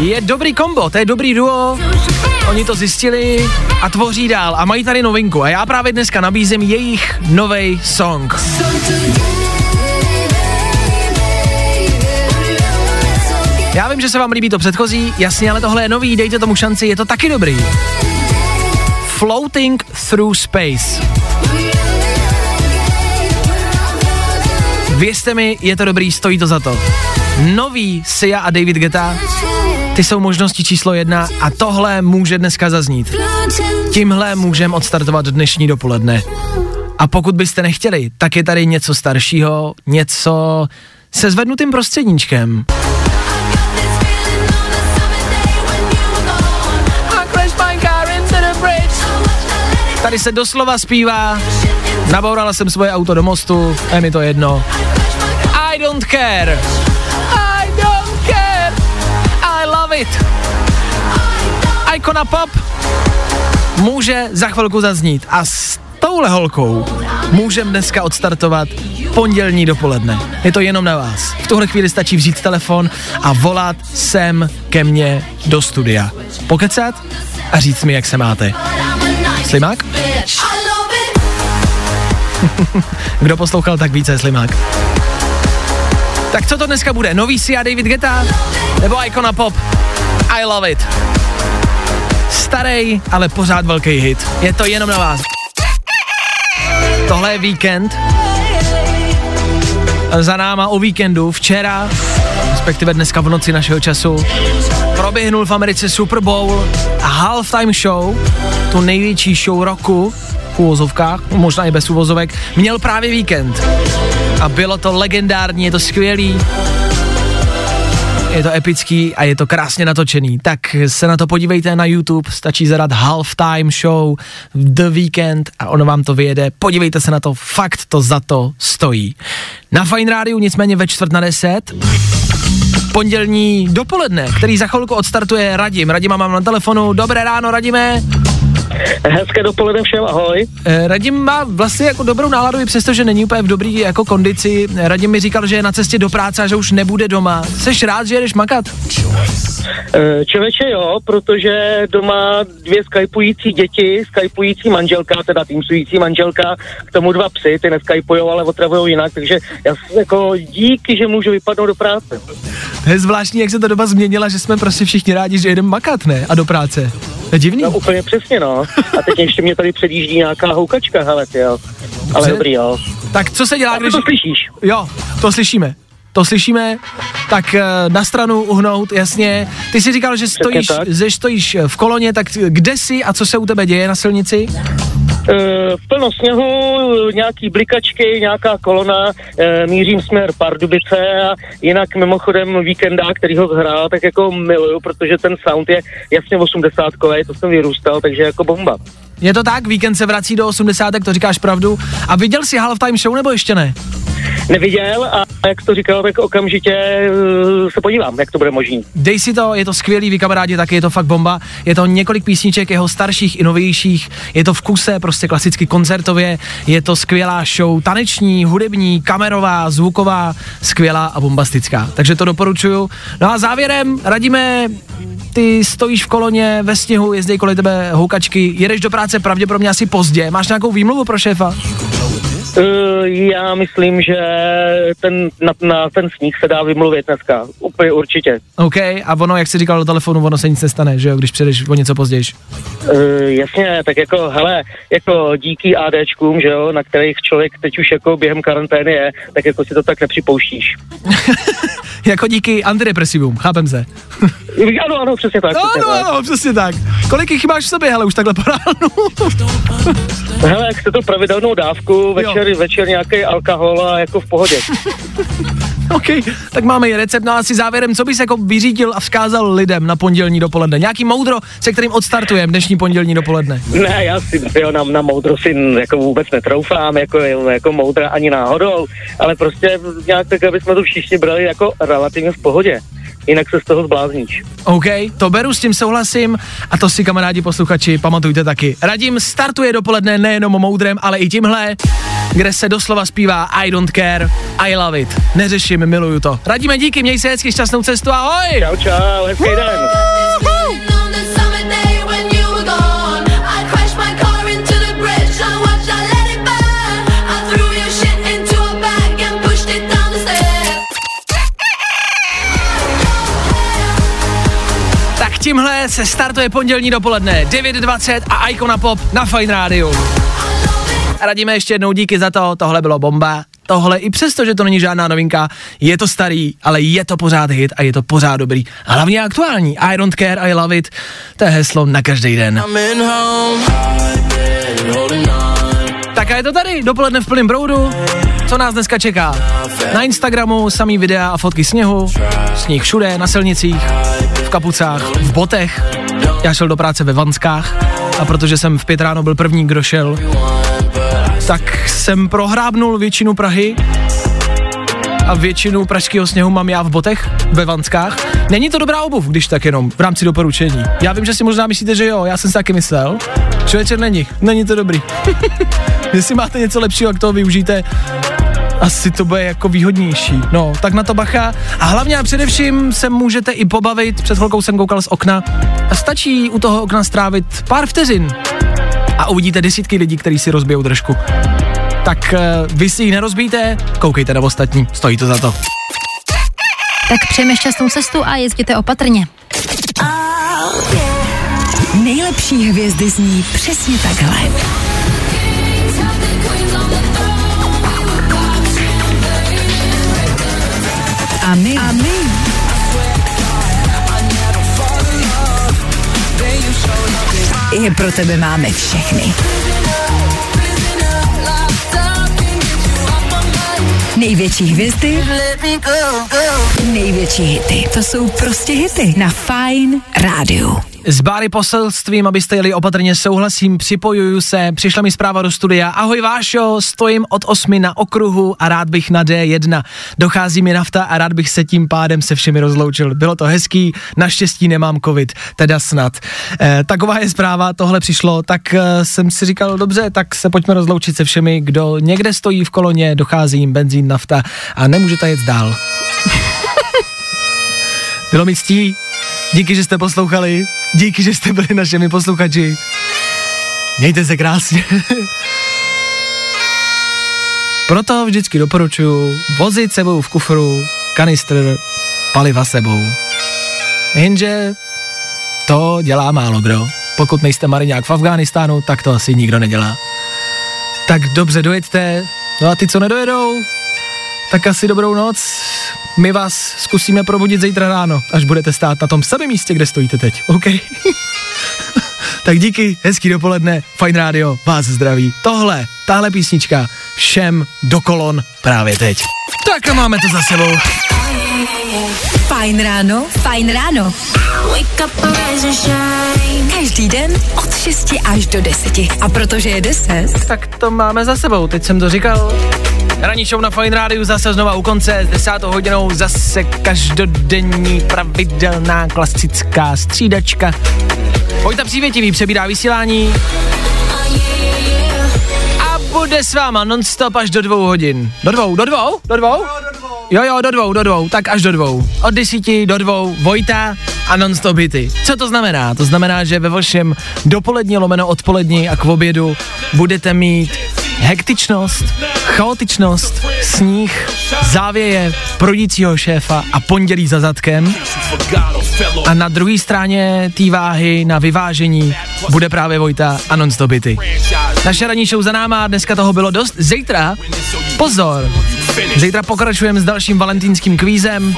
je dobrý kombo, to je dobrý duo. Oni to zjistili a tvoří dál a mají tady novinku a já právě dneska nabízím jejich nový song. Já vím, že se vám líbí to předchozí, jasně, ale tohle je nový, dejte tomu šanci, je to taky dobrý. Floating Through Space. Věřte mi, je to dobrý, stojí to za to. Nový Sia a David Guetta, ty jsou možnosti číslo jedna a tohle může dneska zaznít. Tímhle můžeme odstartovat dnešní dopoledne. A pokud byste nechtěli, tak je tady něco staršího, něco se zvednutým prostředníčkem. Tady se doslova zpívá, nabourala jsem svoje auto do mostu, je mi to jedno. I don't care. I don't care. I love it. Icona Pop může za chvilku zaznít a s touhle holkou můžeme dneska odstartovat pondělní dopoledne. Je to jenom na vás. V tuhle chvíli stačí vzít telefon a volat sem ke mně do studia. Pokecat a říct mi, jak se máte. Slimák? Kdo poslouchal, tak více Slimák. Tak co to dneska bude? Nový Sia David Guetta? Nebo Icona Pop? I love it. Starý, ale pořád velký hit. Je to jenom na vás. Tohle je víkend. Za náma o víkendu včera, respektive dneska v noci našeho času, proběhnul v Americe Super Bowl a halftime show, tu největší show roku, v možná i bez úvozovek, měl právě víkend. A bylo to legendární, je to skvělý. je to epický a je to krásně natočený. Tak se na to podívejte na YouTube, stačí zadat Halftime Show The Weekend a ono vám to vyjede. Podívejte se na to, fakt to za to stojí. Na Fine Rádiu nicméně ve čtvrt na deset pondělní dopoledne, který za chvilku odstartuje Radim. Radima mám na telefonu. Dobré ráno, Radime. Hezké dopoledne všem, ahoj. Eh, Radim má vlastně jako dobrou náladu, i přesto, že není úplně v dobrý jako kondici. Radim mi říkal, že je na cestě do práce a že už nebude doma. Seš rád, že jedeš makat? Eh, Člověče jo, protože doma dvě skypující děti, skypující manželka, teda týmsující manželka, k tomu dva psy, ty neskypujou, ale otravujou jinak, takže já jako díky, že můžu vypadnout do práce. To je zvláštní, jak se ta doba změnila, že jsme prostě všichni rádi, že jedeme makat, ne? A do práce. To je divný. No úplně přesně, no. A teď ještě mě tady předjíždí nějaká houkačka, hele, ty jo. Ale Dobře. dobrý, jo. Tak co se dělá, A když... to slyšíš? Jo, to slyšíme. To slyšíme, tak eh, na stranu uhnout, jasně. Ty jsi říkal, že stojíš, že stojíš v koloně, tak kde jsi a co se u tebe děje na silnici? Uh, plno sněhu, nějaký blikačky, nějaká kolona, mířím směr Pardubice a jinak mimochodem víkenda, který ho hrál, tak jako miluju, protože ten sound je jasně 80 kovej, to jsem vyrůstal, takže jako bomba. Je to tak, víkend se vrací do 80, to říkáš pravdu. A viděl jsi Halftime Show nebo ještě ne? Neviděl a jak to říkal, tak okamžitě uh, se podívám, jak to bude možný. Dej si to, je to skvělý, vy kamarádi, taky je to fakt bomba. Je to několik písniček jeho starších i novějších, je to v kuse, prostě klasicky koncertově, je to skvělá show, taneční, hudební, kamerová, zvuková, skvělá a bombastická. Takže to doporučuju. No a závěrem radíme, ty stojíš v koloně ve sněhu, jezdí kolem tebe houkačky, jedeš do práce pravděpodobně asi pozdě, máš nějakou výmluvu pro šéfa? Uh, já myslím, že ten, na, na ten sníh se dá vymluvit dneska, úplně určitě. OK, a ono, jak jsi říkal do telefonu, ono se nic nestane, že jo, když přijdeš o něco později. Uh, jasně, tak jako, hele, jako díky ADčkům, že jo, na kterých člověk teď už jako během karantény je, tak jako si to tak nepřipouštíš. jako díky antidepresivům, chápem se. Ano, ano, přesně tak. přesně Ano, tak. ano, přesně tak. Kolik jich máš v sobě, hele, už takhle po ránu? Hele, jak chce to pravidelnou dávku, večer, večer nějaký alkohol a jako v pohodě. OK, tak máme i recept. No a asi závěrem, co bys jako vyřídil a vzkázal lidem na pondělní dopoledne? Nějaký moudro, se kterým odstartujeme dnešní pondělní dopoledne. Ne, já si jo, na, na moudro si jako vůbec netroufám, jako, jako moudra ani náhodou, ale prostě nějak tak, aby jsme to všichni brali jako relativně v pohodě. Jinak se z toho zblázníš. OK, to beru, s tím souhlasím a to si kamarádi posluchači pamatujte taky. Radím startuje dopoledne nejenom moudrem, ale i tímhle, kde se doslova zpívá I don't care, I love it. Neřeším, miluju to. Radíme díky, měj se hezky, šťastnou cestu, ahoj! Čau, čau, hezký den. Tímhle se startuje pondělní dopoledne 9.20 a Icona Pop na Fine Radio. Radíme ještě jednou díky za to, tohle bylo bomba. Tohle i přesto, že to není žádná novinka, je to starý, ale je to pořád hit a je to pořád dobrý. A hlavně aktuální. I don't care, I love it. To je heslo na každý den. Tak a je to tady, dopoledne v plném proudu. Co nás dneska čeká? Na Instagramu samý videa a fotky sněhu, sníh všude, na silnicích, kapucách, v botech. Já šel do práce ve Vanskách a protože jsem v pět ráno byl první, kdo šel, tak jsem prohrábnul většinu Prahy a většinu pražského sněhu mám já v botech ve Vanskách. Není to dobrá obuv, když tak jenom v rámci doporučení. Já vím, že si možná myslíte, že jo, já jsem si taky myslel. Člověče není, není to dobrý. Jestli máte něco lepšího, jak toho využijte, asi to bude jako výhodnější. No, tak na to bacha. A hlavně a především se můžete i pobavit. Před chvilkou jsem koukal z okna. A stačí u toho okna strávit pár vteřin. A uvidíte desítky lidí, kteří si rozbijou držku. Tak uh, vy si ji nerozbijte, koukejte na ostatní, stojí to za to. Tak přejeme šťastnou cestu a jezděte opatrně. Nejlepší hvězdy zní přesně takhle. A my, a my je pro tebe máme všechny. Největší hvězdy, největší hity. To jsou prostě hity na Fine Rádiu. S Báry poselstvím, abyste jeli opatrně, souhlasím, připojuju se, přišla mi zpráva do studia. Ahoj Vášo, stojím od 8 na okruhu a rád bych na D1. Dochází mi nafta a rád bych se tím pádem se všemi rozloučil. Bylo to hezký, naštěstí nemám covid, teda snad. E, taková je zpráva, tohle přišlo, tak e, jsem si říkal, dobře, tak se pojďme rozloučit se všemi, kdo někde stojí v koloně, dochází jim benzín, nafta a nemůžete jet dál. Bylo mi ctí, díky, že jste poslouchali, díky, že jste byli našimi posluchači. Mějte se krásně. Proto vždycky doporučuji vozit sebou v kufru kanistr paliva sebou. Jenže to dělá málo kdo. Pokud nejste mariňák v Afghánistánu, tak to asi nikdo nedělá. Tak dobře dojeďte, no a ty, co nedojedou, tak asi dobrou noc. My vás zkusíme probudit zítra ráno, až budete stát na tom samém místě, kde stojíte teď, OK? tak díky, hezký dopoledne, Fine Radio, vás zdraví. Tohle, tahle písnička, všem do kolon právě teď. Tak a máme to za sebou. Fajn ráno, fajn ráno. Každý den od 6 až do 10. A protože je 10, Tak to máme za sebou, teď jsem to říkal. Ranní show na Fine Rádiu zase znova u konce, s desátou hodinou zase každodenní pravidelná klasická střídačka. Vojta Přívětivý přebírá vysílání a bude s váma nonstop až do dvou hodin. Do dvou, do dvou, do dvou? Jo, jo, do dvou, do dvou, tak až do dvou. Od desíti do dvou Vojta a nonstop hity. Co to znamená? To znamená, že ve vašem dopolední lomeno odpolední a k obědu budete mít hektičnost, chaotičnost, sníh, závěje, prodícího šéfa a pondělí za zadkem. A na druhé straně té váhy na vyvážení bude právě Vojta a non-stop hity. Naše ranní show za náma, dneska toho bylo dost. Zítra, pozor, zítra pokračujeme s dalším valentýnským kvízem.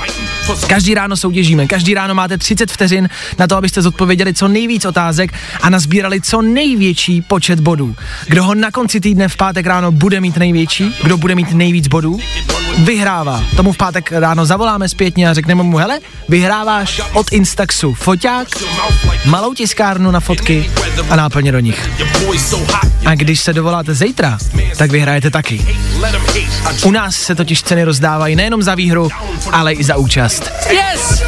Každý ráno soutěžíme, každý ráno máte 30 vteřin na to, abyste zodpověděli co nejvíc otázek a nazbírali co největší počet bodů. Kdo ho na konci týdne v pátek ráno bude mít největší, kdo bude mít nejvíc bodů, vyhrává. Tomu v pátek ráno zavoláme zpětně a řekneme mu, hele, vyhráváš od Instaxu foťák, malou tiskárnu na fotky a náplně do nich. A když se dovoláte zítra, tak vyhrajete taky. U nás se totiž ceny rozdávají nejenom za výhru, ale i za účast. Yes!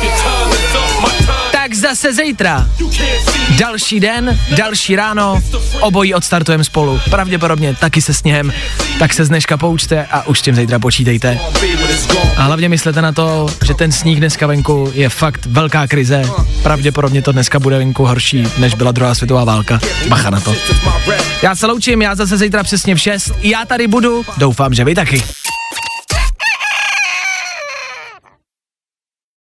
Zase zítra. Další den, další ráno, obojí odstartujeme spolu. Pravděpodobně taky se sněhem, tak se z dneška poučte a už tím zítra počítejte. A hlavně myslete na to, že ten sníh dneska venku je fakt velká krize. Pravděpodobně to dneska bude venku horší, než byla druhá světová válka. Bacha na to. Já se loučím, já zase zítra přesně v 6. Já tady budu, doufám, že vy taky.